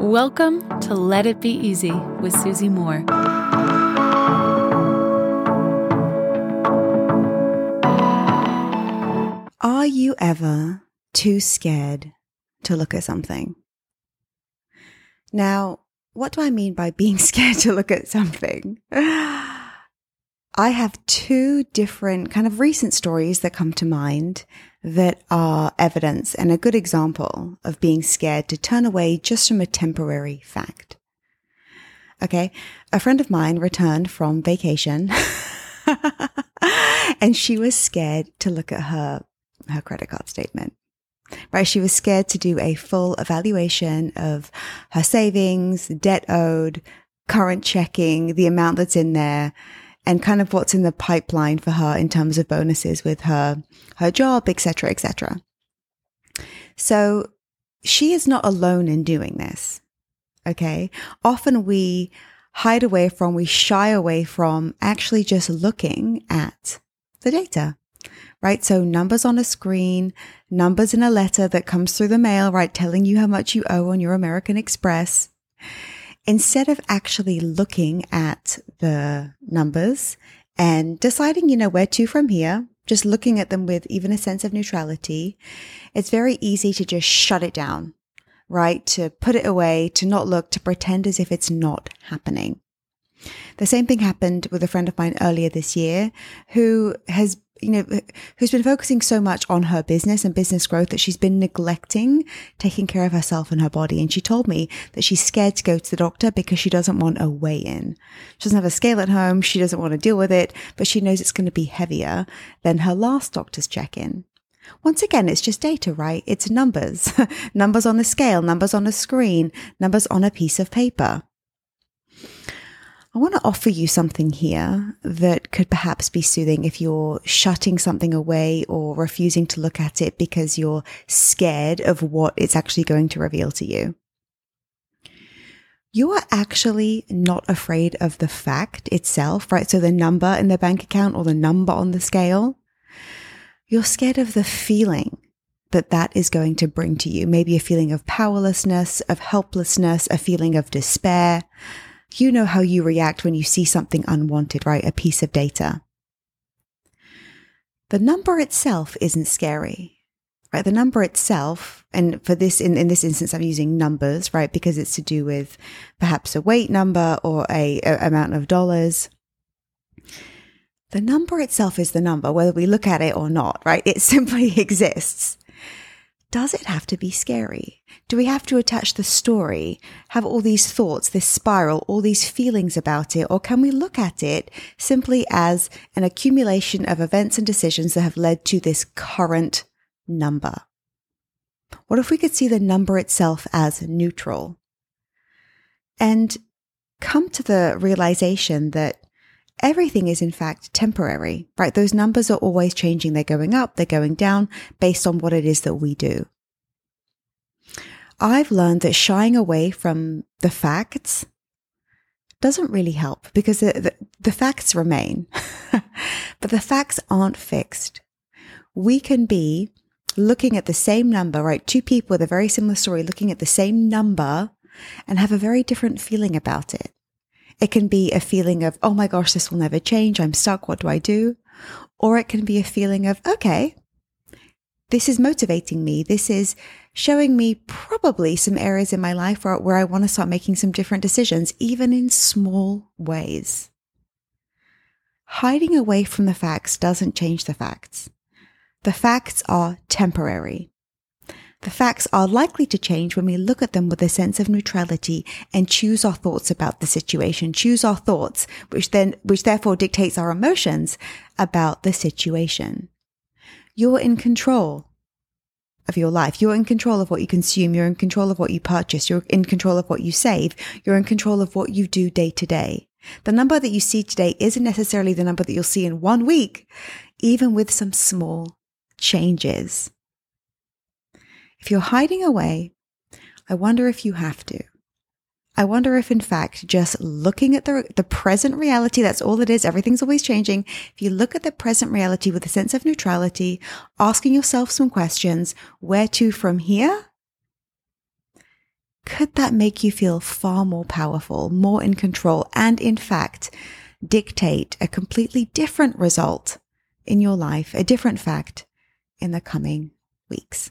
Welcome to Let It Be Easy with Susie Moore. Are you ever too scared to look at something? Now, what do I mean by being scared to look at something? I have two different kind of recent stories that come to mind that are evidence and a good example of being scared to turn away just from a temporary fact. Okay. A friend of mine returned from vacation and she was scared to look at her, her credit card statement. Right. She was scared to do a full evaluation of her savings, debt owed, current checking, the amount that's in there and kind of what's in the pipeline for her in terms of bonuses with her her job, etc., etc. So she is not alone in doing this. Okay. Often we hide away from, we shy away from actually just looking at the data, right? So numbers on a screen, numbers in a letter that comes through the mail, right? Telling you how much you owe on your American Express instead of actually looking at the numbers and deciding, you know, where to from here, just looking at them with even a sense of neutrality, it's very easy to just shut it down, right? To put it away, to not look, to pretend as if it's not happening. The same thing happened with a friend of mine earlier this year who has you know, who's been focusing so much on her business and business growth that she's been neglecting taking care of herself and her body. And she told me that she's scared to go to the doctor because she doesn't want a weigh in. She doesn't have a scale at home. She doesn't want to deal with it, but she knows it's going to be heavier than her last doctor's check in. Once again, it's just data, right? It's numbers, numbers on the scale, numbers on a screen, numbers on a piece of paper. Want to offer you something here that could perhaps be soothing if you're shutting something away or refusing to look at it because you're scared of what it's actually going to reveal to you. You are actually not afraid of the fact itself, right? So the number in the bank account or the number on the scale. You're scared of the feeling that that is going to bring to you. Maybe a feeling of powerlessness, of helplessness, a feeling of despair, you know how you react when you see something unwanted, right? A piece of data. The number itself isn't scary, right? The number itself, and for this, in, in this instance, I'm using numbers, right? Because it's to do with perhaps a weight number or a, a amount of dollars. The number itself is the number, whether we look at it or not, right? It simply exists does it have to be scary? Do we have to attach the story, have all these thoughts, this spiral, all these feelings about it? Or can we look at it simply as an accumulation of events and decisions that have led to this current number? What if we could see the number itself as neutral? And come to the realization that everything is in fact temporary, right? Those numbers are always changing. They're going up, they're going down based on what it is that we do. I've learned that shying away from the facts doesn't really help because the, the, the facts remain, but the facts aren't fixed. We can be looking at the same number, right? Two people with a very similar story looking at the same number and have a very different feeling about it. It can be a feeling of, oh my gosh, this will never change. I'm stuck. What do I do? Or it can be a feeling of, okay, this is motivating me. This is showing me probably some areas in my life where, where I want to start making some different decisions, even in small ways. Hiding away from the facts doesn't change the facts. The facts are temporary. The facts are likely to change when we look at them with a sense of neutrality and choose our thoughts about the situation, choose our thoughts, which then, which therefore dictates our emotions about the situation. You're in control of your life. You're in control of what you consume. You're in control of what you purchase. You're in control of what you save. You're in control of what you do day to day. The number that you see today isn't necessarily the number that you'll see in one week, even with some small changes. If you're hiding away, I wonder if you have to. I wonder if, in fact, just looking at the, the present reality, that's all it is. Everything's always changing. If you look at the present reality with a sense of neutrality, asking yourself some questions, where to from here? could that make you feel far more powerful, more in control, and in fact, dictate a completely different result in your life, a different fact in the coming weeks?